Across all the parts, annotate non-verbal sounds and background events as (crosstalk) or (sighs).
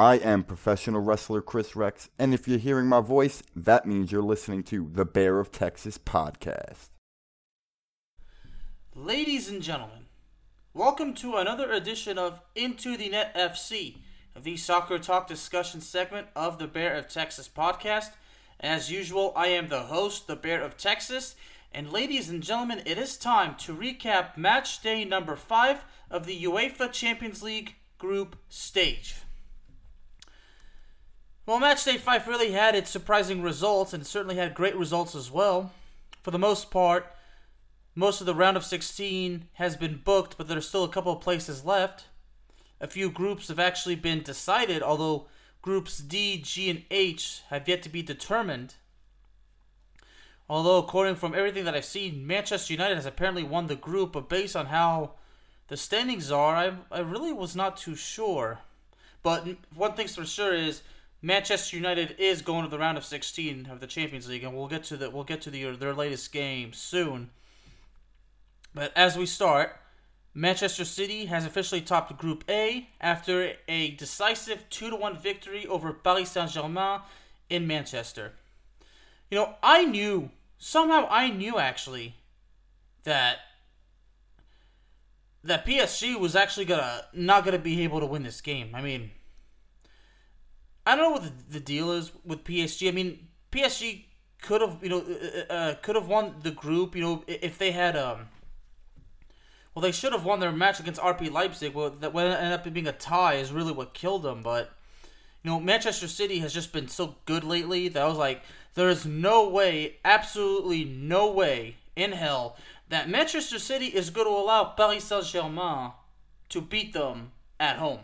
I am professional wrestler Chris Rex, and if you're hearing my voice, that means you're listening to the Bear of Texas podcast. Ladies and gentlemen, welcome to another edition of Into the Net FC, the soccer talk discussion segment of the Bear of Texas podcast. As usual, I am the host, the Bear of Texas, and ladies and gentlemen, it is time to recap match day number five of the UEFA Champions League group stage. Well, match day five really had its surprising results and certainly had great results as well. For the most part, most of the round of 16 has been booked, but there's still a couple of places left. A few groups have actually been decided, although groups D, G, and H have yet to be determined. Although, according from everything that I've seen, Manchester United has apparently won the group, but based on how the standings are, I, I really was not too sure. But one thing's for sure is Manchester United is going to the round of 16 of the Champions League, and we'll get to the we'll get to the, their latest game soon. But as we start, Manchester City has officially topped Group A after a decisive two to one victory over Paris Saint Germain in Manchester. You know, I knew somehow I knew actually that that PSG was actually gonna not gonna be able to win this game. I mean I don't know what the, the deal is with PSG. I mean, PSG could have, you know, uh, uh, could have won the group. You know, if they had, um, well, they should have won their match against RB Leipzig. Well, that ended up being a tie is really what killed them. But you know, Manchester City has just been so good lately that I was like, there is no way, absolutely no way in hell that Manchester City is going to allow Paris Saint Germain to beat them at home.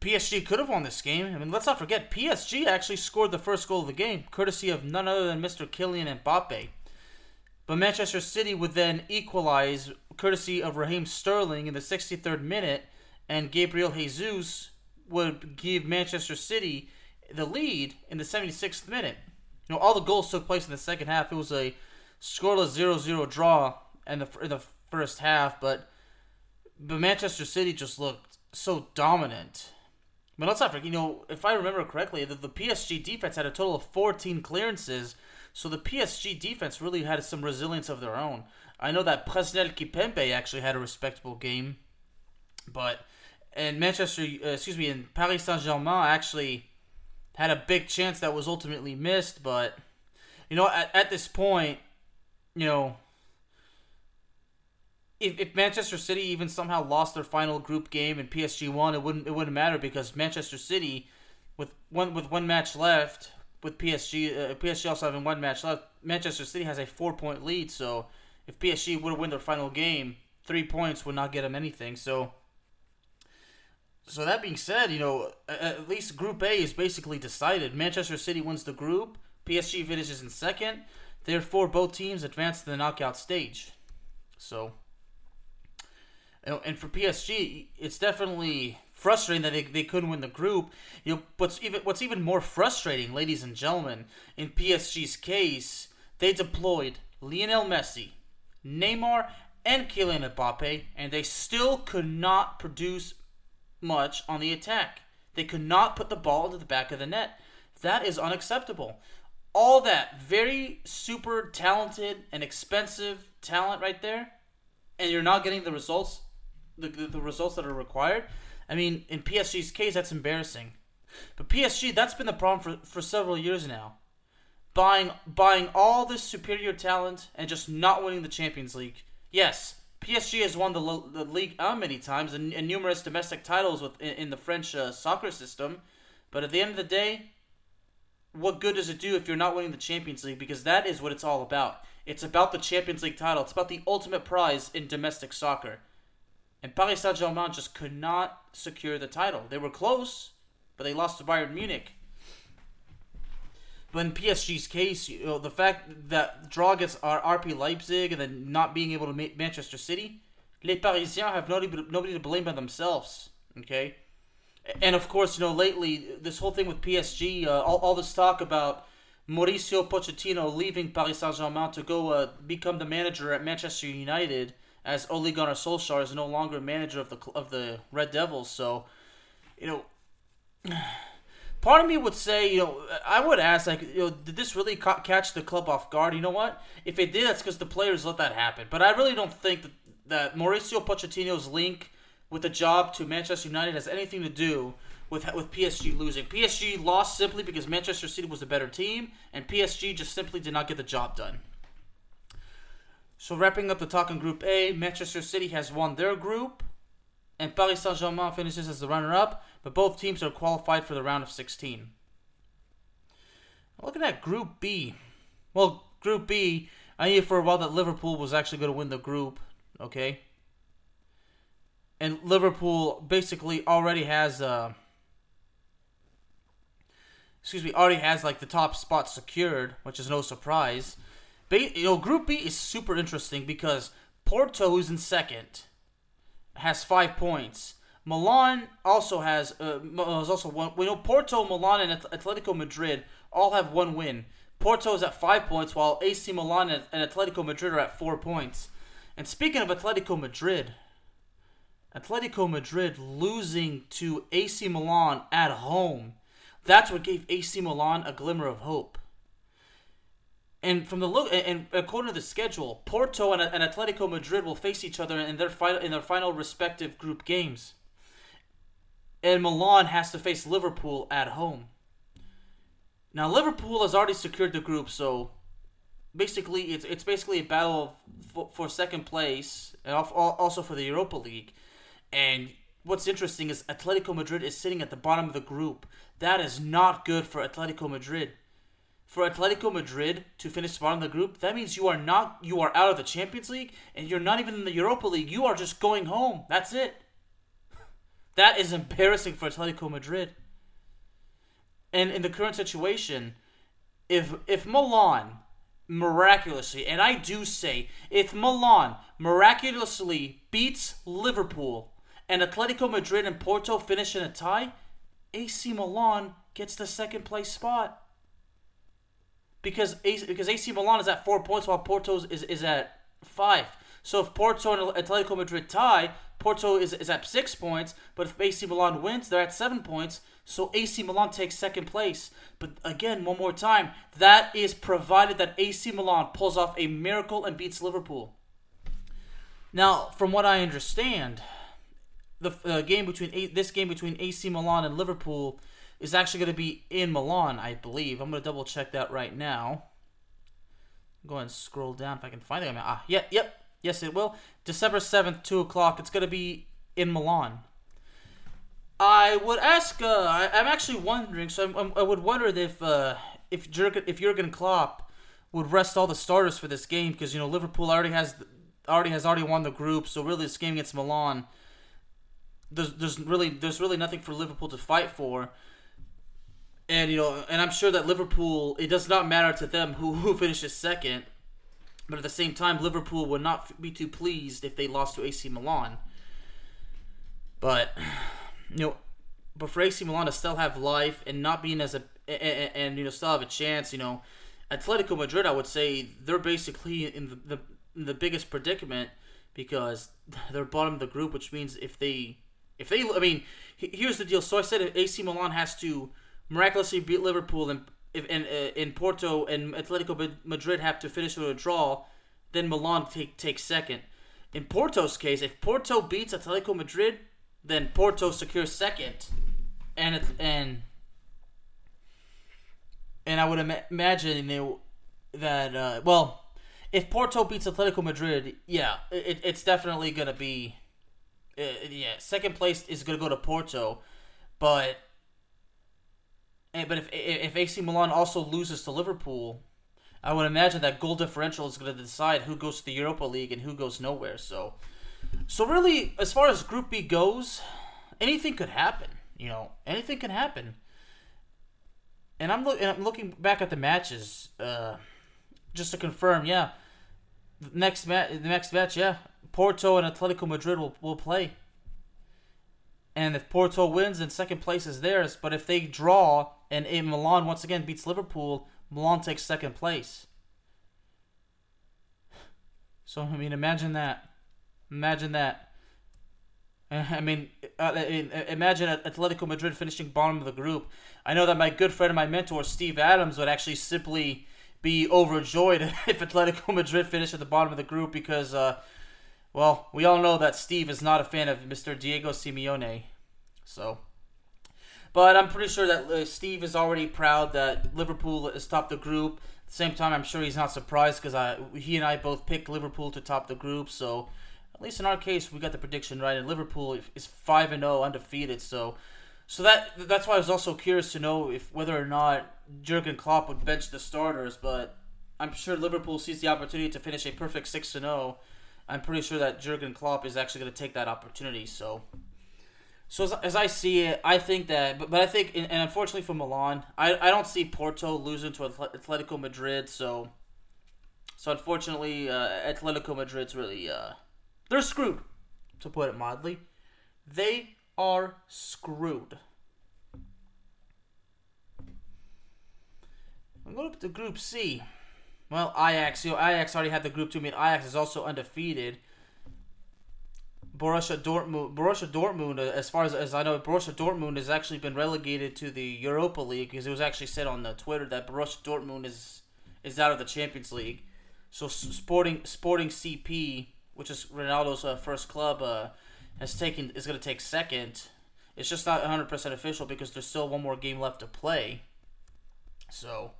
PSG could have won this game. I mean, let's not forget, PSG actually scored the first goal of the game, courtesy of none other than Mr. Kylian Mbappe. But Manchester City would then equalize, courtesy of Raheem Sterling in the 63rd minute, and Gabriel Jesus would give Manchester City the lead in the 76th minute. You know, all the goals took place in the second half. It was a scoreless 0-0 draw in the in the first half, but but Manchester City just looked so dominant but let's not forget, you know, if I remember correctly, the, the PSG defense had a total of 14 clearances, so the PSG defense really had some resilience of their own. I know that Presnel Kimpembe actually had a respectable game, but and Manchester, uh, excuse me, and Paris Saint Germain actually had a big chance that was ultimately missed. But you know, at, at this point, you know, if, if Manchester City even somehow lost their final group game and PSG won, it wouldn't it wouldn't matter because Manchester City, with one with one match left, with PSG uh, PSG also having one match left, Manchester City has a four point lead. So if PSG would won their final game, three points would not get them anything. So. So that being said, you know, at least Group A is basically decided. Manchester City wins the group. PSG finishes in second. Therefore, both teams advance to the knockout stage. So and for PSG, it's definitely frustrating that they, they couldn't win the group. You know, what's even what's even more frustrating, ladies and gentlemen, in PSG's case, they deployed Lionel Messi, Neymar, and Kylian Mbappe, and they still could not produce much on the attack. They could not put the ball into the back of the net. That is unacceptable. All that very super talented and expensive talent right there, and you're not getting the results the, the, results that are required. I mean, in PSG's case, that's embarrassing. But PSG, that's been the problem for, for several years now. Buying buying all this superior talent and just not winning the Champions League. Yes, PSG has won the, the league how many times and, and, numerous domestic titles with in, in the French uh, soccer system. But at the end of the day, what good does it do if you're not winning the Champions League? Because that is what it's all about. It's about the Champions League title. It's about the ultimate prize in domestic soccer. And Paris Saint Germain just could not secure the title. They were close, but they lost to Bayern Munich. But in PSG's case, you know, the fact that draw against RB Leipzig and then not being able to meet Manchester City, Les Parisiens have nobody, nobody to blame but themselves. Okay? And of course, you know, lately, this whole thing with PSG, uh, all, all this talk about Mauricio Pochettino leaving Paris Saint Germain to go uh, become the manager at Manchester United as Ole Gunnar Solskjaer is no longer manager of the of the Red Devils. So, you know, (sighs) part of me would say, you know, I would ask, like, you know, did this really ca- catch the club off guard? You know what? If it did, that's because the players let that happen. But I really don't think that, that Mauricio Pochettino's link with the job to Manchester United has anything to do with with PSG losing. PSG lost simply because Manchester City was a better team, and PSG just simply did not get the job done. So wrapping up the talk in Group A, Manchester City has won their group, and Paris Saint Germain finishes as the runner-up. But both teams are qualified for the round of 16. Looking at Group B, well, Group B, I knew for a while that Liverpool was actually going to win the group. Okay, and Liverpool basically already has uh excuse me already has like the top spot secured, which is no surprise. You know, Group B is super interesting because Porto, who's in second, has five points. Milan also has uh, has also one. We know Porto, Milan, and Atletico Madrid all have one win. Porto is at five points, while AC Milan and Atletico Madrid are at four points. And speaking of Atletico Madrid, Atletico Madrid losing to AC Milan at home. That's what gave AC Milan a glimmer of hope. And from the look, and according to the schedule, Porto and, and Atletico Madrid will face each other in their final in their final respective group games. And Milan has to face Liverpool at home. Now Liverpool has already secured the group, so basically it's it's basically a battle for, for second place and also for the Europa League. And what's interesting is Atletico Madrid is sitting at the bottom of the group. That is not good for Atletico Madrid. For Atletico Madrid to finish bottom of the group, that means you are not you are out of the Champions League and you're not even in the Europa League. You are just going home. That's it. (laughs) That is embarrassing for Atletico Madrid. And in the current situation, if if Milan miraculously, and I do say, if Milan miraculously beats Liverpool and Atletico Madrid and Porto finish in a tie, AC Milan gets the second place spot. Because AC, because AC Milan is at four points while Porto is, is at five. So if Porto and Atletico Madrid tie, Porto is, is at six points, but if AC Milan wins, they're at seven points. So AC Milan takes second place. But again, one more time, that is provided that AC Milan pulls off a miracle and beats Liverpool. Now, from what I understand, the uh, game between this game between AC Milan and Liverpool is actually going to be in Milan, I believe. I'm going to double check that right now. Go ahead and scroll down if I can find it. Ah, yep, yep, yes, it will. December 7th, 2 o'clock. It's going to be in Milan. I would ask. Uh, I, am actually wondering. So I'm, I'm, i would wonder if uh, if Jurgen if Jurgen Klopp would rest all the starters for this game because you know Liverpool already has already has already won the group. So really, this game against Milan, there's there's really there's really nothing for Liverpool to fight for. And you know, and I'm sure that Liverpool, it does not matter to them who who finishes second. But at the same time, Liverpool would not be too pleased if they lost to AC Milan. But (sighs) you know, but for AC Milan to still have life and not being as a and, and you know still have a chance, you know, Atletico Madrid, I would say they're basically in the, the in the biggest predicament because (sighs) they're bottom of the group, which means if they if they I mean here's the deal. So I said AC Milan has to miraculously beat Liverpool and and uh, in Porto and Atletico Madrid have to finish with a draw, then Milan take take second. in Porto's case, if Porto beats Atletico Madrid, then Porto secures second, and and and I would Im- imagine that uh, well, if Porto beats Atletico Madrid, yeah, it, it's definitely gonna be, uh, yeah, second place is gonna go to Porto, but. And, but if if AC Milan also loses to Liverpool, I would imagine that goal differential is going to decide who goes to the Europa League and who goes nowhere. So, so really, as far as Group B goes, anything could happen. You know, anything can happen. And I'm, lo- and I'm looking back at the matches, uh, just to confirm. Yeah, the next match, the next match, yeah, Porto and Atletico Madrid will will play. And if Porto wins, then second place is theirs. But if they draw and if Milan once again beats Liverpool, Milan takes second place. So I mean, imagine that. Imagine that. I mean, uh, imagine Atletico Madrid finishing bottom of the group. I know that my good friend and my mentor Steve Adams would actually simply be overjoyed (laughs) if Atletico Madrid finished at the bottom of the group because, uh, well, we all know that Steve is not a fan of Mr. Diego Simeone. So, but I'm pretty sure that uh, Steve is already proud that Liverpool has topped the group. At the same time, I'm sure he's not surprised because I he and I both picked Liverpool to top the group. So at least in our case, we got the prediction right. And Liverpool is five and zero, oh, undefeated. So, so that that's why I was also curious to know if whether or not Jurgen Klopp would bench the starters. But I'm sure Liverpool sees the opportunity to finish a perfect six and zero. Oh. I'm pretty sure that Jurgen Klopp is actually going to take that opportunity. So. So as, as, I see it, I think that, but, but I think, and unfortunately for Milan, I, I don't see Porto losing to Atletico Madrid. So, so unfortunately, uh, Atletico Madrid's really, uh, they're screwed, to put it mildly. They are screwed. I'm going up to Group C. Well, Ajax, you know, Ajax already had the Group Two. I mean, Ajax is also undefeated. Borussia Dortmund, Borussia Dortmund, uh, as far as, as I know, Borussia Dortmund has actually been relegated to the Europa League because it was actually said on the Twitter that Borussia Dortmund is is out of the Champions League. So Sporting Sporting CP, which is Ronaldo's uh, first club, uh, has taken is going to take second. It's just not 100% official because there's still one more game left to play. So,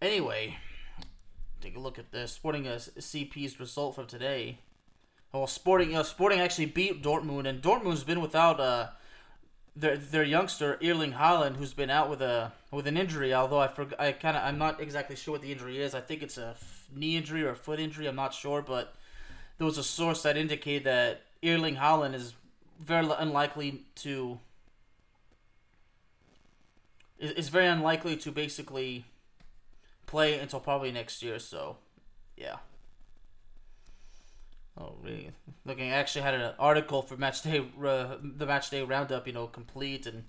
anyway, take a look at this. Sporting uh, CP's result from today. Well, Sporting, you know, Sporting actually beat Dortmund, and Dortmund's been without uh, their their youngster Erling Haaland, who's been out with a with an injury. Although I forgot, I kind of I'm not exactly sure what the injury is. I think it's a knee injury or a foot injury. I'm not sure, but there was a source that indicated that Erling Haaland is very unlikely to is very unlikely to basically play until probably next year. So, yeah. Oh, really? Looking, I actually had an article for match day, uh, the match day roundup, you know, complete, and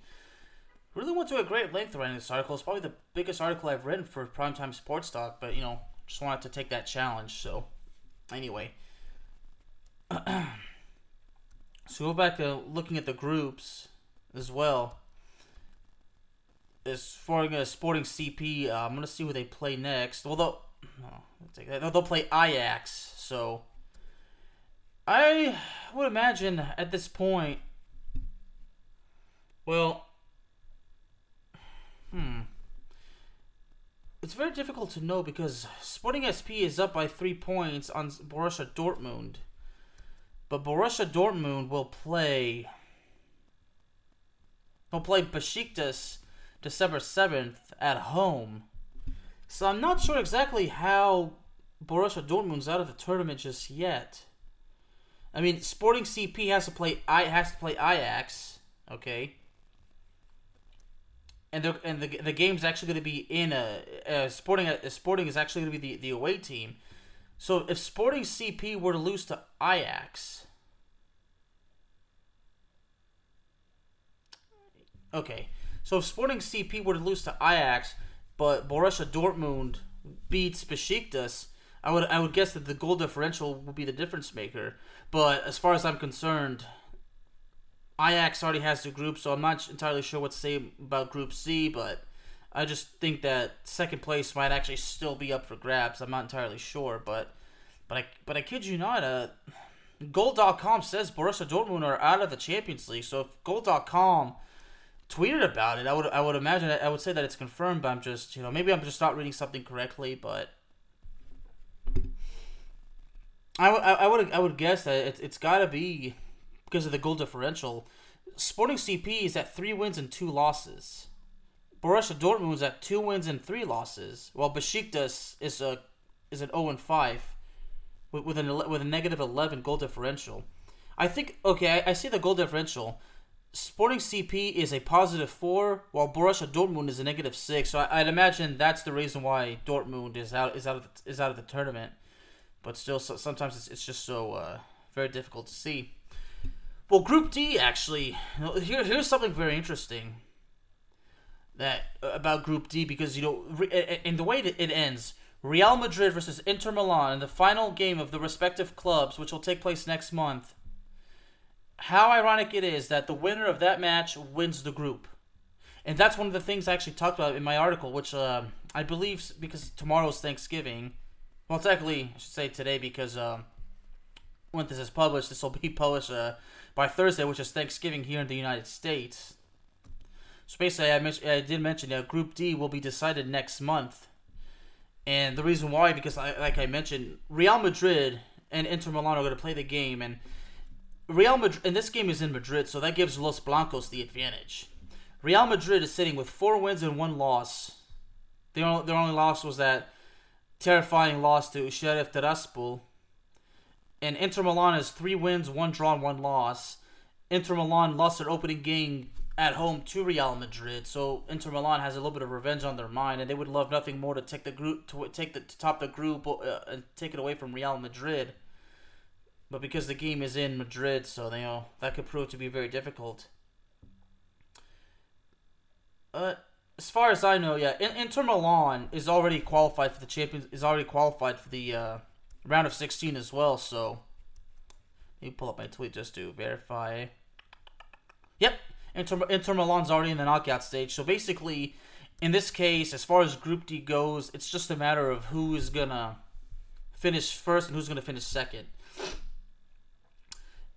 really went to a great length writing this article. It's probably the biggest article I've written for primetime sports talk, but you know, just wanted to take that challenge. So, anyway, (clears throat) so go back to looking at the groups as well. As far as Sporting CP, uh, I'm gonna see who they play next. Although, no, they'll play Ajax, so I would imagine at this point. Well, hmm. It's very difficult to know because Sporting CP is up by three points on Borussia Dortmund. But Borussia Dortmund will play. Will play Besiktas December 7th at home. So I'm not sure exactly how Borussia Dortmund's out of the tournament just yet. I mean, Sporting CP has to play I has to play Ajax, okay? And the and the the game's actually going to be in a, a Sporting a, Sporting is actually going to be the, the away team. So if Sporting CP were to lose to Ajax, okay. So if Sporting CP were to lose to Ajax, but Borussia Dortmund beats Besiktas, I would I would guess that the goal differential would be the difference maker. But as far as I'm concerned, Ajax already has the group, so I'm not entirely sure what to say about Group C. But I just think that second place might actually still be up for grabs. I'm not entirely sure, but But I but I kid you not, uh, Goal.com says Borussia Dortmund are out of the Champions League. So if Goal.com tweeted about it, I would I would imagine I would say that it's confirmed. But I'm just you know maybe I'm just not reading something correctly, but I, would I would guess that it, it's got to be because of the goal differential. Sporting CP is at three wins and two losses. Borussia Dortmund is at two wins and three losses, while Besiktas is a is an zero and five with with, an, with a negative eleven goal differential. I think okay, I, I see the goal differential. Sporting CP is a positive four, while Borussia Dortmund is a negative six. So I, would imagine that's the reason why Dortmund is out is out of the, is out of the tournament. But still, so, sometimes it's, it's just so uh, very difficult to see. Well, Group D actually. Here, here's something very interesting that uh, about Group D because you know, in the way that it ends, Real Madrid versus Inter Milan in the final game of the respective clubs, which will take place next month how ironic it is that the winner of that match wins the group. And that's one of the things I actually talked about in my article, which uh, I believe because tomorrow's Thanksgiving. Well, technically, I should say today because uh, when this is published, this will be (laughs) published uh, by Thursday, which is Thanksgiving here in the United States. So basically, I, mentioned, I did mention that Group D will be decided next month. And the reason why, because I, like I mentioned, Real Madrid and Inter Milan are going to play the game, and Real Madrid, and this game is in Madrid, so that gives Los Blancos the advantage. Real Madrid is sitting with four wins and one loss. Their only, their only loss was that terrifying loss to Sheriff Tiraspol. And Inter Milan has three wins, one draw, one loss. Inter Milan lost their opening game at home to Real Madrid, so Inter Milan has a little bit of revenge on their mind, and they would love nothing more to take the group to take the to top the group uh, and take it away from Real Madrid. But because the game is in Madrid, so you know that could prove to be very difficult. Uh, as far as I know, yeah, Inter Milan is already qualified for the Champions. Is already qualified for the uh, round of sixteen as well. So, let me pull up my tweet just to verify. Yep, Inter, Inter Milan's already in the knockout stage. So basically, in this case, as far as Group D goes, it's just a matter of who is gonna finish first and who's gonna finish second.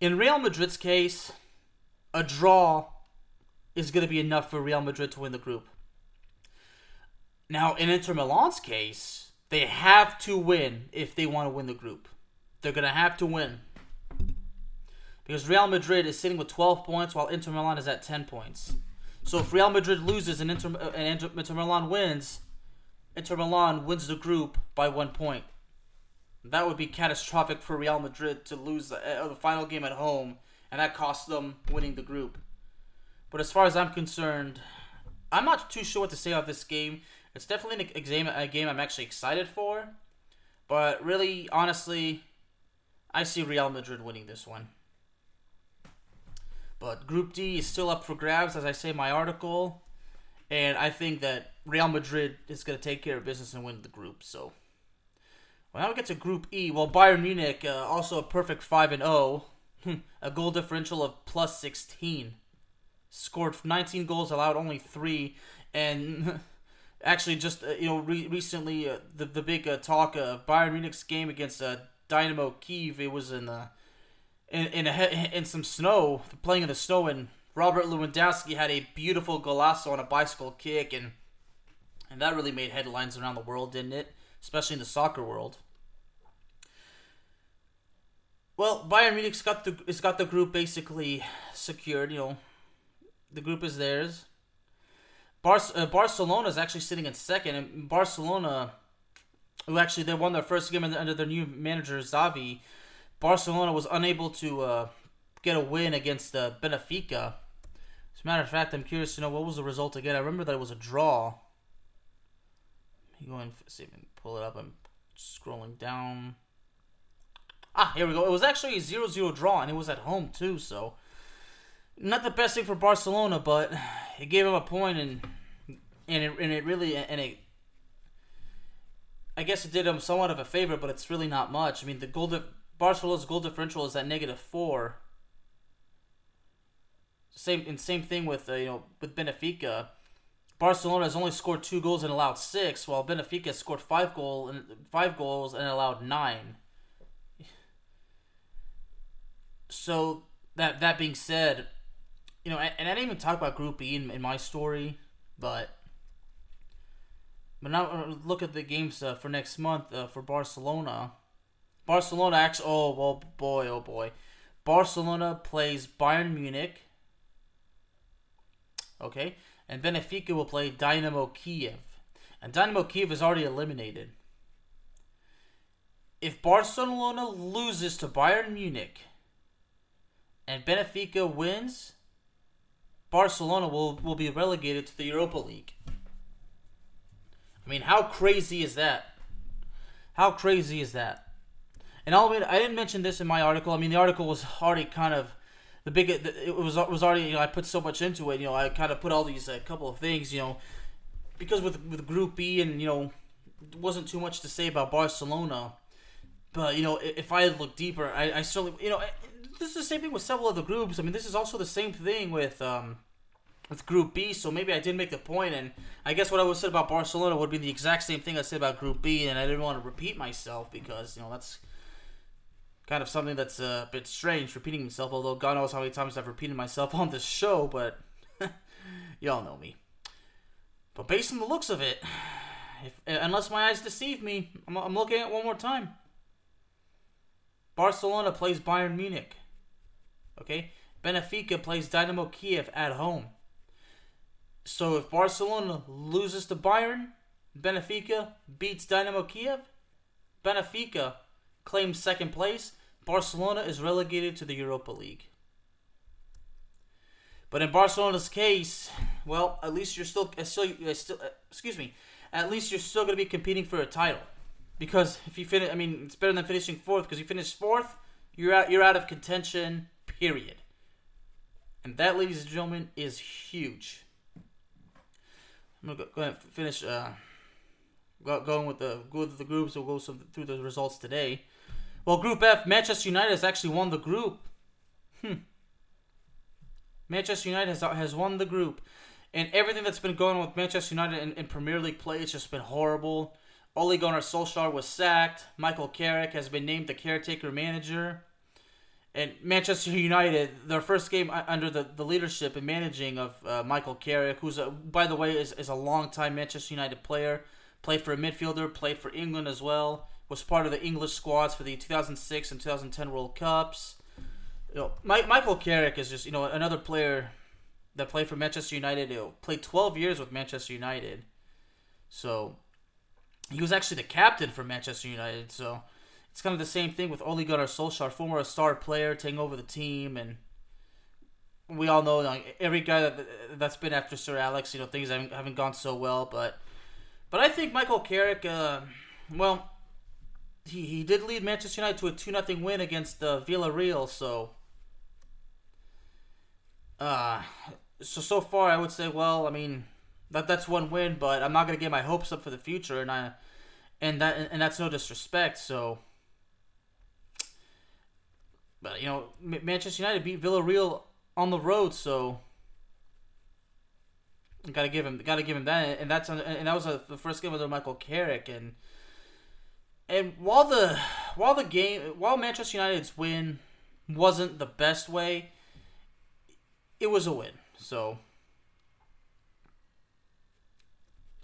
In Real Madrid's case, a draw is to be enough for Real Madrid to win the group. Now, in Inter Milan's case, they have to win if they want to win the group. They're going to have to win. Because Real Madrid is sitting with 12 points while Inter Milan is at 10 points. So if Real Madrid loses and Inter, and Inter Milan wins, Inter Milan wins the group by one point. That would be catastrophic for Real Madrid to lose the, uh, the final game at home, and that costs them winning the group. But as far as I'm concerned, I'm not too sure what to say about this game. It's definitely a game, a game I'm actually excited for, but really, honestly, I see Real Madrid winning this one. But Group D is still up for grabs, as I say in my article, and I think that Real Madrid is going to take care of business and win the group. So. Well, now we get to Group E. Well, Bayern Munich, uh, also a perfect 5 and 0, a goal differential of plus 16. Scored 19 goals, allowed only 3, and (laughs) actually just, uh, you know, re- recently uh, the, the big uh, talk of Bayern Munich's game against uh, Dynamo Kiev, it was in the in in, a, in some snow, playing in the snow, and Robert Lewandowski had a beautiful golazo on a bicycle kick, and and that really made headlines around the world, didn't it? especially in the soccer world. Well, Bayern Munich's got the it's got the group basically secured. You know, the group is theirs. Bar- uh, Barcelona is actually sitting in second, and Barcelona, who actually they won their first game under their new manager Xavi, Barcelona was unable to uh, get a win against uh, Benfica. As a matter of fact, I'm curious to know what was the result again. I remember that it was a draw. Let me go and see pull it up. I'm scrolling down. Ah, here we go. It was actually a 0-0 draw, and it was at home too. So, not the best thing for Barcelona, but it gave them a point, and and it and it really and it. I guess it did them somewhat of a favor, but it's really not much. I mean, the goal Barcelona's goal differential is at negative four. Same and same thing with uh, you know with Benfica. Barcelona has only scored two goals and allowed six, while Benfica scored five goal and five goals and allowed nine. so that that being said, you know, and I didn't even talk about Group E in, in my story, but but now uh, look at the games uh, for next month uh, for Barcelona. Barcelona actually, oh well, boy, oh boy, Barcelona plays Bayern Munich. Okay, and Benfica will play Dynamo Kiev, and Dynamo Kiev is already eliminated. If Barcelona loses to Bayern Munich and Benfica wins, Barcelona will, will be relegated to the Europa League. I mean, how crazy is that? How crazy is that? And I'll admit, I didn't mention this in my article. I mean, the article was already kind of the big. It was was already. You know, I put so much into it. You know, I kind of put all these a uh, couple of things. You know, because with with Group B and you know, wasn't too much to say about Barcelona. But you know, if I look deeper, I, I certainly you know this is the same thing with several other groups. I mean, this is also the same thing with um, with Group B. So maybe I did make the point, and I guess what I would say about Barcelona would be the exact same thing I said about Group B, and I didn't want to repeat myself because you know that's kind of something that's a bit strange, repeating myself. Although God knows how many times I've repeated myself (laughs) on this show, but (laughs) y'all know me. But based on the looks of it, if, unless my eyes deceive me, I'm, I'm looking at it one more time. Barcelona plays Bayern Munich. Okay? Benfica plays Dynamo Kiev at home. So if Barcelona loses to Bayern, Benfica beats Dynamo Kiev, Benfica claims second place, Barcelona is relegated to the Europa League. But in Barcelona's case, well, at least you're still, uh, still, uh, still uh, excuse me, at least you're still going to be competing for a title. Because if you finish, I mean, it's better than finishing fourth. Because you finish fourth, you're out, you're out of contention. Period. And that, ladies and gentlemen, is huge. I'm gonna go, go ahead and finish uh, go, going with the go with the groups. We'll go some, through the results today. Well, Group F, Manchester United has actually won the group. Hmm. Manchester United has has won the group, and everything that's been going on with Manchester United in, in Premier League play has just been horrible. Ole Gunnar Solskjaer was sacked. Michael Carrick has been named the caretaker manager. And Manchester United, their first game under the, the leadership and managing of uh, Michael Carrick, who's, a, by the way, is, is a long-time Manchester United player, played for a midfielder, played for England as well, was part of the English squads for the 2006 and 2010 World Cups. You know, Michael Carrick is just, you know, another player that played for Manchester United. Know, played 12 years with Manchester United. So, he was actually the captain for Manchester United, so it's kind of the same thing with Ole Gunnar Solskjaer, former star player, taking over the team, and we all know like, every guy that that's been after Sir Alex, you know, things haven't, haven't gone so well, but but I think Michael Carrick, uh, well, he, he did lead Manchester United to a two nothing win against uh, Villarreal, so uh, so so far I would say, well, I mean that that's one win, but I'm not gonna get my hopes up for the future, and I and that and that's no disrespect. So, but you know, Manchester United beat Villarreal on the road, so gotta give him gotta give him that, and that's and that was a, the first game under Michael Carrick, and and while the while the game while Manchester United's win wasn't the best way, it was a win. So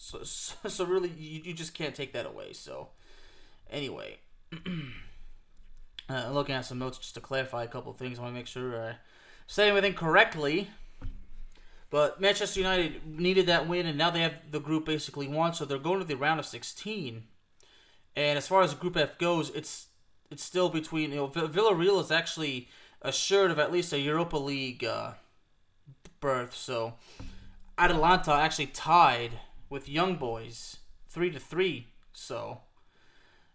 So, so, (laughs) so really, you, you just can't take that away. So, anyway, (clears throat) uh, looking at some notes just to clarify a couple things. I want to make sure I say everything correctly. But Manchester United needed that win, and now they have the group basically won, so they're going to the round of 16. And as far as Group F goes, it's it's still between you know Villarreal is actually assured of at least a Europa League uh, berth. So Atalanta actually tied with Young Boys, three to three. So,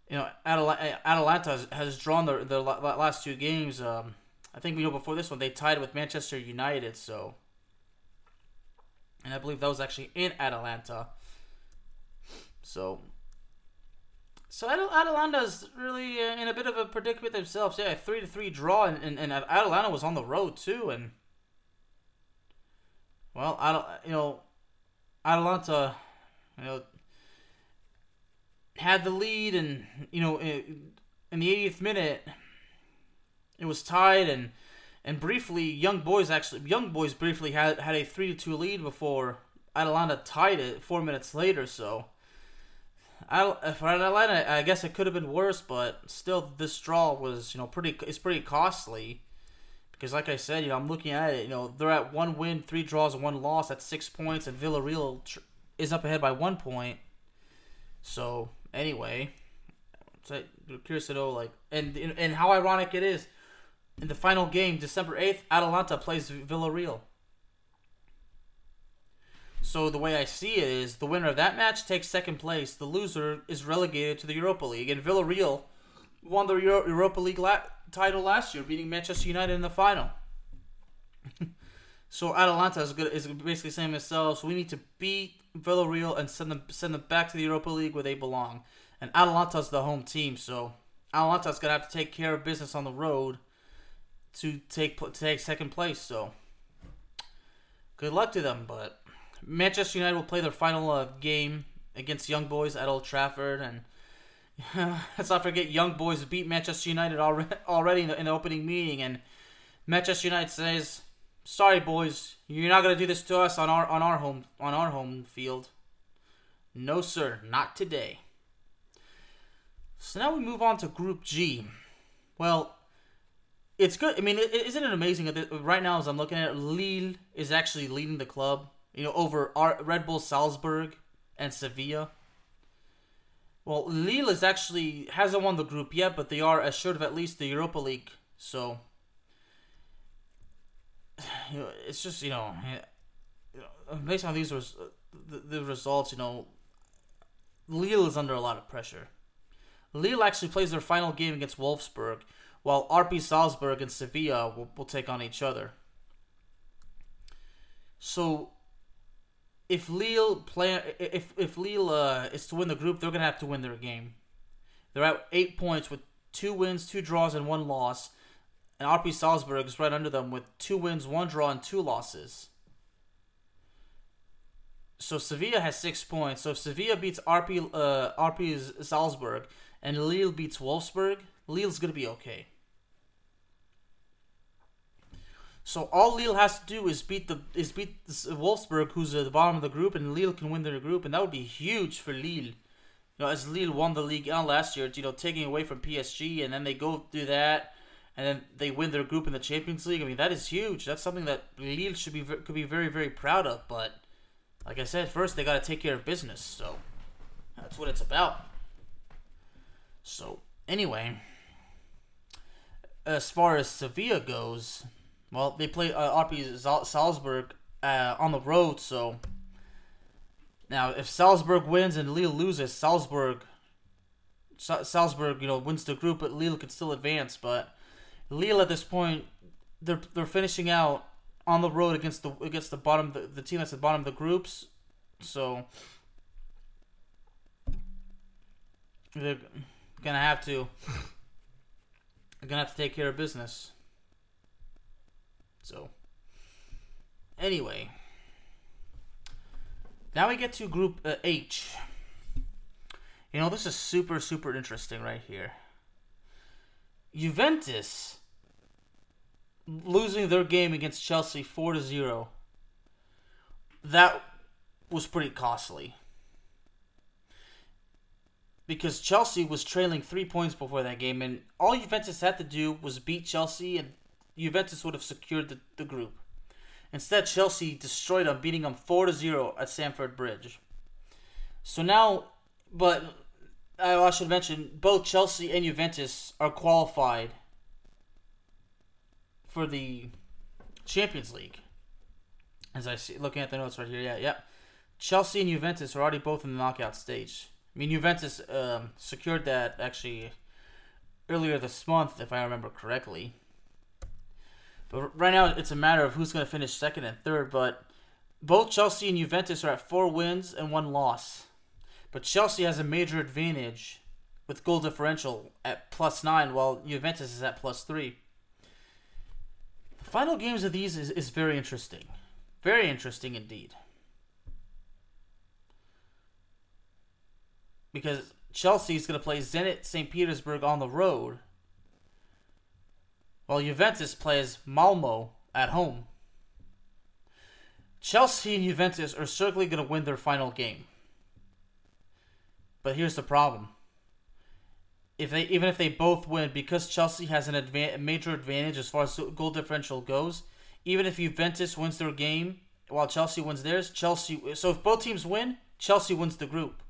you know, Atalanta has drawn the the last two games. Um, I think we know before this one they tied with Manchester United. So, and I believe that was actually in Atalanta. So, so Atalanta's really uh, in a bit of a predicament themselves. Yeah, three to three draw, and, and, and Atalanta was on the road too, and well, I don't, you know, Atalanta you know, had the lead, and you know, in the 80th minute, it was tied, and And briefly, Young Boys actually Young Boys briefly had had a three to two lead before Atalanta tied it four minutes later. So, for Atalanta, I guess it could have been worse, but still, this draw was you know pretty it's pretty costly because, like I said, you know I'm looking at it. You know they're at one win, three draws, one loss. at six points, and Villarreal is up ahead by one point. So anyway, so curious to know like and and how ironic it is. In the final game, December 8th, Atalanta plays Villarreal. So the way I see it is the winner of that match takes second place. The loser is relegated to the Europa League. And Villarreal won the Euro- Europa League la- title last year, beating Manchester United in the final. (laughs) so Atalanta is good is basically saying themselves, we need to beat Villarreal and send them send them back to the Europa League where they belong. And Atalanta's the home team, so Atalanta's gonna have to take care of business on the road to take to take second place. So good luck to them, but Manchester United will play their final uh, game against Young Boys at Old Trafford, and (laughs) let's not forget Young Boys beat Manchester United already, (laughs) already in the, in the opening meeting, and Manchester United says, "Sorry, boys, you're not gonna do this to us on our on our home on our home field." No, sir, not today. So now we move on to Group G. Well, it's good. I mean, isn't it amazing right now, as I'm looking at it, Lille is actually leading the club you know, over Red Bull Salzburg and Sevilla. Well, Lille is actually hasn't won the group yet, but they are assured of at least the Europa League. So, (sighs) it's just you know, based on these res- the, the results, you know, Lille is under a lot of pressure. Lille actually plays their final game against Wolfsburg, while RB Salzburg and Sevilla will, will take on each other. So if Lille play if if Lille uh, is to win the group, they're gonna have to win their game. They're at eight points with two wins, two draws, and one loss. And RB Salzburg is right under them with two wins, one draw, and two losses. So Sevilla has six points. So if Sevilla beats RP uh, RB Salzburg and Lille beats Wolfsburg, Lille's gonna be okay. So all Lille has to do is beat the is beat Wolfsburg, who's at the bottom of the group, and Lille can win their group, and that would be huge for Lille. You know, as Lille won the league last year, you know, taking away from PSG, and then they go through that, and then they win their group in the Champions League. I mean, that is huge. That's something that Lille should be could be very very proud of. But like I said, first they got to take care of business. So that's what it's about. So anyway, as far as Sevilla goes, well, they play uh, RB Salzburg uh, on the road, so now if Salzburg wins and Lille loses, Salzburg Salzburg, you know, wins the group, but Lille can still advance. But Lille at this point, they're they're finishing out on the road against the against the bottom the, the team that's at the bottom of the groups. So they're gonna have to they're gonna have to take care of business. So, anyway, now we get to Group uh, H. You know, this is super, super interesting right here. Juventus losing their game against Chelsea 4 to 0. That was pretty costly. Because Chelsea was trailing 3 points before that game and all Juventus had to do was beat Chelsea and Juventus would have secured the, the group. Instead, Chelsea destroyed them, beating them 4 to 0 at Stamford Bridge. So now, but I should mention both Chelsea and Juventus are qualified for the Champions League. As I see, looking at the notes right here, yeah, yeah. Chelsea and Juventus are already both in the knockout stage. I mean, Juventus um, secured that actually earlier this month, if I remember correctly. But right now, it's a matter of who's going to finish second and third. But both Chelsea and Juventus are at four wins and one loss. But Chelsea has a major advantage with goal differential at plus nine, while Juventus is at plus three. The final games of these is, is very interesting. Very interesting indeed. Because Chelsea is going to play Zenit St. Petersburg on the road while Juventus plays Malmo at home. Chelsea and Juventus are certainly going to win their final game. But here's the problem. If they even if they both win, because Chelsea has an adva- major advantage as far as goal differential goes, even if Juventus wins their game while Chelsea wins theirs, Chelsea. So if both teams win, Chelsea wins the group.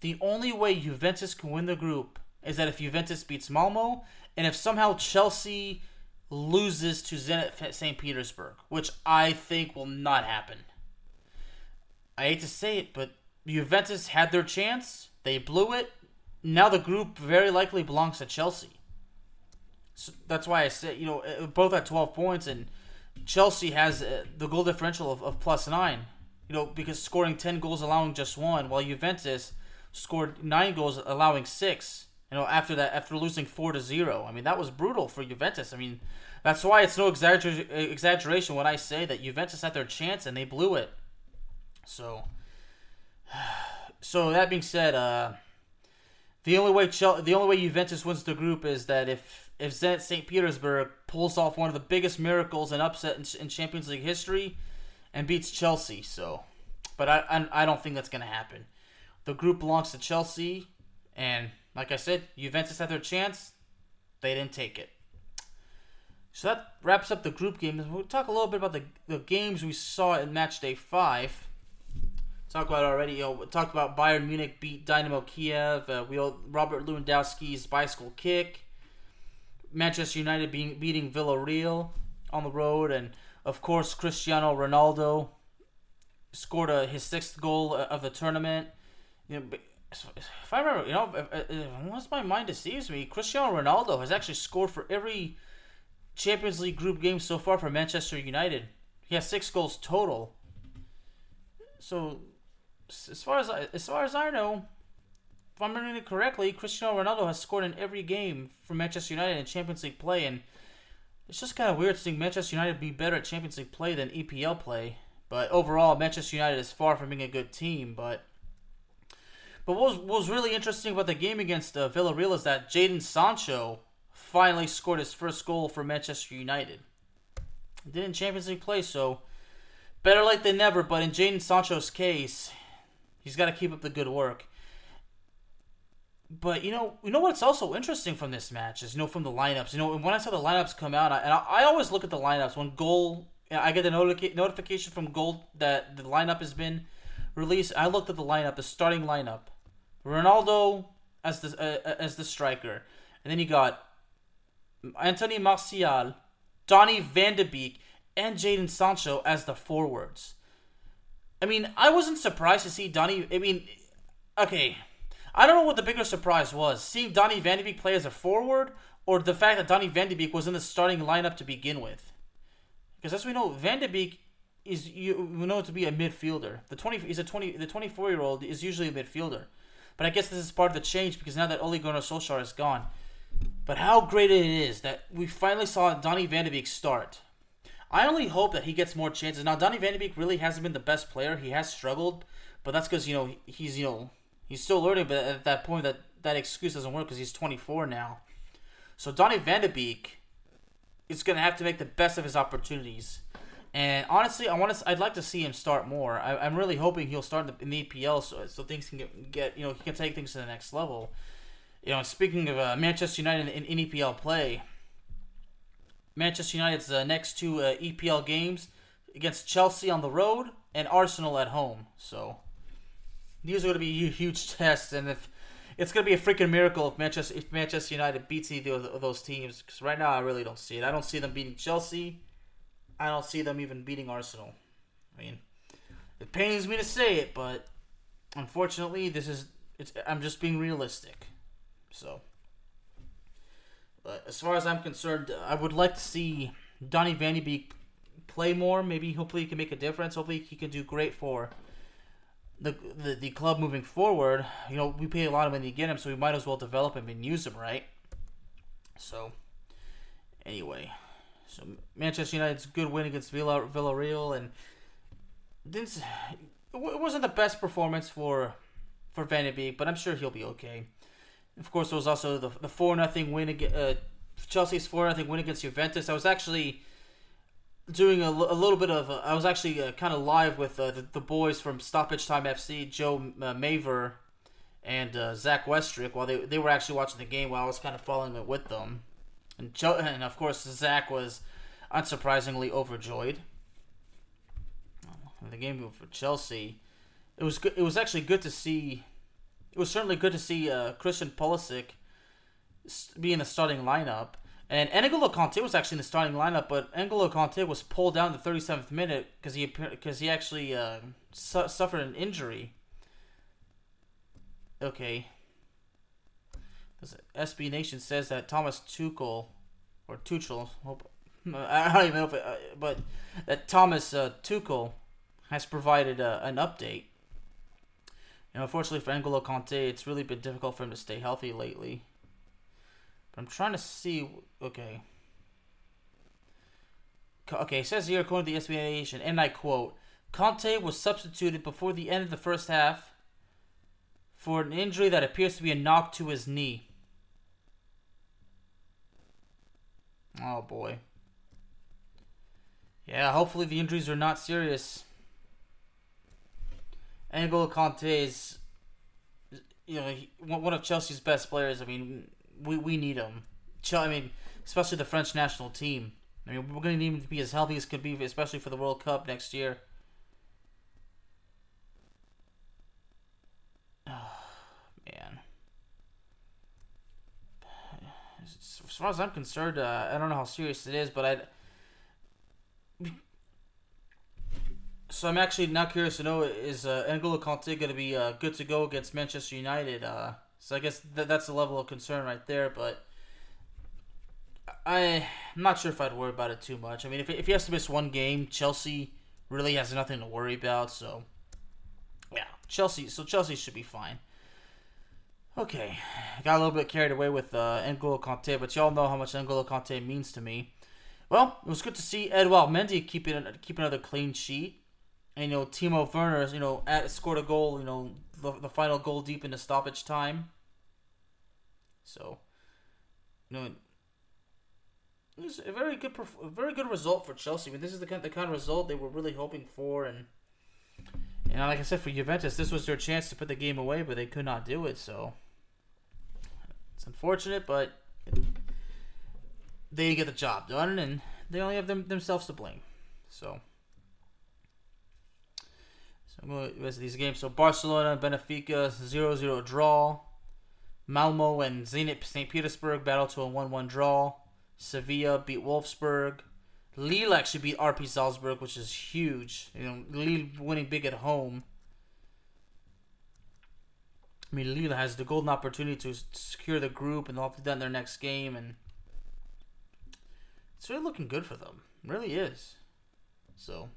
The only way Juventus can win the group is that if Juventus beats Malmo, and if somehow Chelsea loses to Zenit St. Petersburg, which I think will not happen. I hate to say it, but Juventus had their chance. They blew it. Now the group very likely belongs to Chelsea. So that's why I say, you know, uh, both at 12 points, and Chelsea has uh, the goal differential of, of plus nine. You know, because scoring 10 goals, allowing just one, while Juventus scored nine goals, allowing six. You know, after that, after losing four to zero, I mean that was brutal for Juventus. I mean, that's why it's no exagger- exaggeration when I say that Juventus had their chance and they blew it. So, so that being said, uh, the only way Chelsea, the only way Juventus wins the group is that if if Zenit St. Petersburg pulls off one of the biggest miracles and upset in, in Champions League history and beats Chelsea. So, but I I, I don't think that's gonna happen. The group belongs to Chelsea, and like I said, Juventus had their chance. They didn't take it. So that wraps up the group games. We'll talk a little bit about the, the games we saw in match day five. Talk about already. You know, talked about Bayern Munich beat Dynamo Kiev. Uh, we Robert Lewandowski's bicycle kick. Manchester United being beating Villarreal on the road, and of course Cristiano Ronaldo scored a, his sixth goal of the tournament. You know, if I remember, you know, unless my mind deceives me, Cristiano Ronaldo has actually scored for every Champions League group game so far for Manchester United. He has six goals total. So, as far as I, as far as I know, if I'm remembering it correctly, Cristiano Ronaldo has scored in every game for Manchester United in Champions League play, and it's just kind of weird seeing Manchester United be better at Champions League play than EPL play. But overall, Manchester United is far from being a good team. But but what was, what was really interesting about the game against uh, Villarreal is that Jadon Sancho finally scored his first goal for Manchester United. Did in Champions League play, so better late than never. But in Jadon Sancho's case, he's got to keep up the good work. But you know, you know what's also interesting from this match is you know from the lineups. You know, when I saw the lineups come out, I, and I, I always look at the lineups when goal. I get the notica- notification from goal that the lineup has been released. I looked at the lineup, the starting lineup. Ronaldo as the uh, as the striker, and then you got Anthony Martial, Donny Van de Beek, and Jadon Sancho as the forwards. I mean, I wasn't surprised to see Donny. I mean, okay, I don't know what the bigger surprise was: seeing Donny Van de Beek play as a forward, or the fact that Donny Van de Beek was in the starting lineup to begin with. Because as we know, Van de Beek is you know to be a midfielder. The twenty is a twenty the twenty four year old is usually a midfielder. But I guess this is part of the change because now that Ole Gunnar Solskjaer is gone. But how great it is that we finally saw Donny Van de Beek start. I only hope that he gets more chances. Now, Donny Van de Beek really hasn't been the best player. He has struggled, but that's because you know he's you know he's still learning. But at that point, that that excuse doesn't work because he's 24 now. So Donny Van de Beek is going to have to make the best of his opportunities. And honestly, I want to. I'd like to see him start more. I, am really hoping he'll start in the, EPL so so things can get, get you know he can take things to the next level. You know, speaking of uh, Manchester United in, in, EPL play, Manchester United's uh, next two uh, EPL games against Chelsea on the road and Arsenal at home. So these are going to be huge (laughs) tests, and if it's going to be a freaking miracle if Manchester if Manchester United beats either of those teams, because right now I really don't see it. I don't see them beating Chelsea. I don't see them even beating Arsenal. I mean, it pains me to say it, but unfortunately, this is it's. I'm just being realistic. So, Uh, as far as I'm concerned, uh, I would like to see Donny Van de Beek play more. Maybe hopefully he can make a difference. Hopefully he can do great for the, the the club moving forward. You know, we pay a lot of money to get him, so we might as well develop him and use him, right? So, anyway. So Manchester United's good win against Villa Villarreal, and didn't it wasn't the best performance for for Van de Beek, but I'm sure he'll be okay. Of course, there was also the the four nothing win uh, Chelsea's four nothing win against Juventus. I was actually doing a, a little bit of. Uh, I was actually uh, kind of live with uh, the, the boys from Stoppage Time FC, Joe uh, Maver and uh, Zach Westrick, while they they were actually watching the game, while I was kind of following it with them. And Joe, and of course Zach was unsurprisingly overjoyed. The game for Chelsea, it was good. It was actually good to see. It was certainly good to see uh, Christian Pulisic be in the starting lineup. And N'Golo Kanté was actually in the starting lineup, but N'Golo Kanté was pulled down the 37th minute because he because he actually uh, su- suffered an injury. Okay. SB Nation says that Thomas Tuchel, or Tuchel, hope, I don't even know if it, uh, but that Thomas uh, Tuchel has provided uh, an update. And unfortunately for N'Golo Kanté, it's really been difficult for him to stay healthy lately. But I'm trying to see. Okay. Okay, it says here, according to the SB Nation, and I quote, Kanté was substituted before the end of the first half for an injury that appears to be a knock to his knee. Oh boy. Yeah, hopefully the injuries are not serious. N'Golo Kanté is, you know, one of Chelsea's best players. I mean, we, we need him. I mean, especially the French national team. I mean, we're going to need him to be as healthy as could be, especially for the World Cup next year. (sighs) man. As far as I'm concerned, uh, I don't know how serious it is, but I So I'm actually now curious to know is uh, N'Golo Kanté going to be uh, good to go against Manchester United? Uh, so I guess th- that's a level of concern right there. But I, I'm not sure if I'd worry about it too much. I mean, if if he has to miss one game, Chelsea really has nothing to worry about. So yeah, Chelsea. So Chelsea should be fine. Okay, got a little bit carried away with uh, N'Golo Kanté, but y'all know how much N'Golo Kanté means to me. Well, it was good to see Edouard Mendy keep it keep another clean sheet. And you know, Timo Werner, you know, at, scored a goal. You know, the, the final goal deep into stoppage time. So, you know, it was a very good, a very good result for Chelsea. I mean, this is the kind, the kind of result they were really hoping for, and and like I said, for Juventus, this was their chance to put the game away, but they could not do it. So it's unfortunate, but they didn't get the job done, and they only have them themselves to blame. So. So I'm going to rest these games. So Barcelona and Benfica 0-0 draw. Malmo and Zenit St. Petersburg battle to a 1-1 draw. Sevilla beat Wolfsburg. Lille actually beat RB Salzburg, which is huge. You know, Lille winning big at home. I mean, Lille has the golden opportunity to secure the group, and they'll have to do that in their next game, and it's really looking good for them. It really is. So,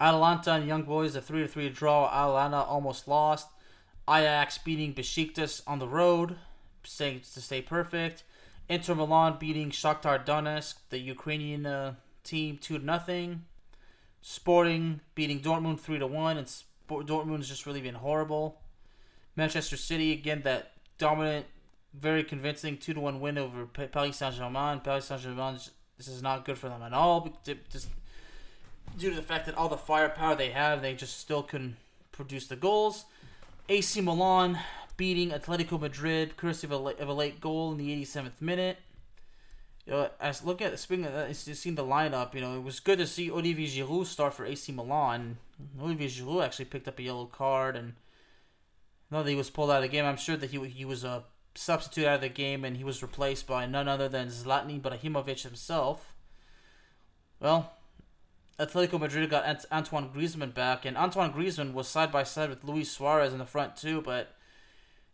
Atalanta and Young Boys a three to three draw. Atalanta almost lost. Ajax beating Besiktas on the road, staying to stay perfect. Inter Milan beating Shakhtar Donetsk, the Ukrainian uh, team, two to nothing. Sporting beating Dortmund three to one, and Sport- Dortmund has just really been horrible. Manchester City again, that dominant, very convincing two to one win over Paris Saint Germain. Paris Saint Germain, this is not good for them at all. Just due to the fact that all the firepower they have, they just still couldn't produce the goals. AC Milan beating Atletico Madrid, courtesy of a, late, of a late goal in the 87th minute. You know, as looking at speaking of seeing the lineup, you know, it was good to see Olivier Giroud start for AC Milan. Olivier Giroud actually picked up a yellow card, and now that he was pulled out of the game, I'm sure that he he was a substitute out of the game, and he was replaced by none other than Zlatan Ibrahimovic himself. Well, Atletico Madrid got Antoine Griezmann back, and Antoine Griezmann was side by side with Luis Suarez in the front too, but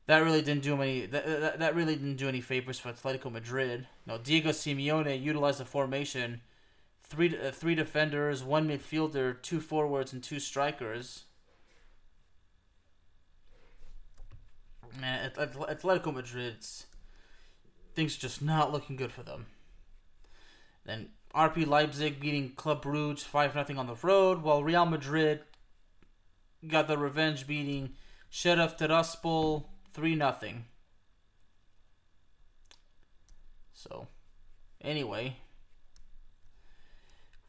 that really didn't do any that, that, that really didn't do any favors for Atletico Madrid. No, Diego Simeone utilized the formation, three uh, three defenders, one midfielder, two forwards, and two strikers. Man, Atletico Madrid's things just not looking good for them. Then RB Leipzig beating Club Brugge 5 0 on the road, while Real Madrid got the revenge beating Sheriff Tiraspol 3 0. So, anyway,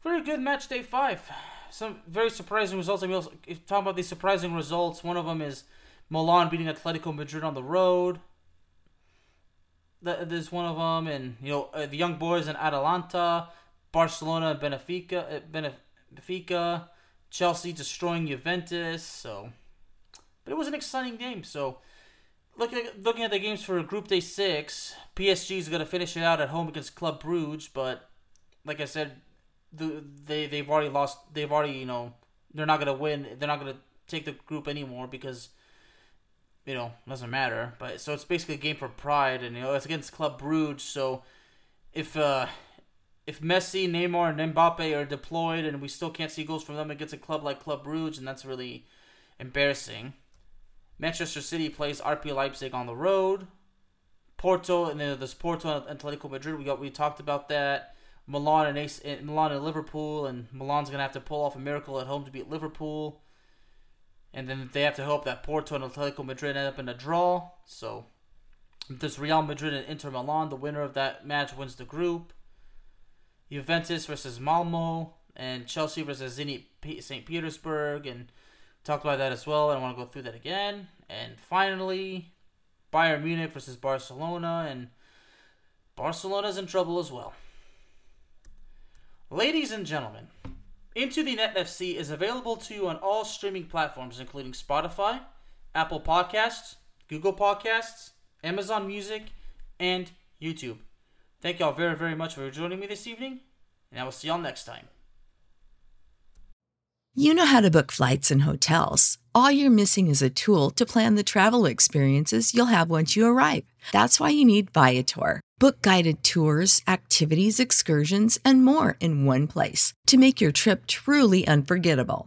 very good match day five. Some very surprising results. I mean, also, if talking about these surprising results, one of them is Milan beating Atletico Madrid on the road. There's one of them, and you know uh, the young boys in Atalanta, Barcelona, Benfica, uh, Benfica, Chelsea destroying Juventus. So, but it was an exciting game. So, looking at, looking at the games for Group Day Six, PSG is gonna finish it out at home against Club Brugge, but like I said, the, they they've already lost. They've already you know they're not gonna win. They're not gonna take the group anymore because you know doesn't matter. But so it's basically a game for pride, and you know it's against Club Brugge. So if uh if Messi, Neymar, and Mbappe are deployed, and we still can't see goals from them against a club like Club Brugge, and that's really embarrassing. Manchester City plays RB Leipzig on the road. Porto and then there's Porto and Atletico Madrid. We got we talked about that. Milan and Ace, eh, Milan and Liverpool, and Milan's gonna have to pull off a miracle at home to beat Liverpool. And then they have to hope that Porto and Atletico Madrid end up in a draw. So there's Real Madrid and Inter Milan. The winner of that match wins the group. Juventus versus Malmo and Chelsea versus Zenit St. Petersburg and talked about that as well. I don't want to go through that again. And finally, Bayern Munich versus Barcelona and Barcelona's in trouble as well. Ladies and gentlemen, Into the Net FC is available to you on all streaming platforms, including Spotify, Apple Podcasts, Google Podcasts, Amazon Music, and YouTube. Thank y'all very, very much for joining me this evening, and I will see y'all next time. You know how to book flights and hotels. All you're missing is a tool to plan the travel experiences you'll have once you arrive. That's why you need Viator. Book guided tours, activities, excursions, and more in one place to make your trip truly unforgettable.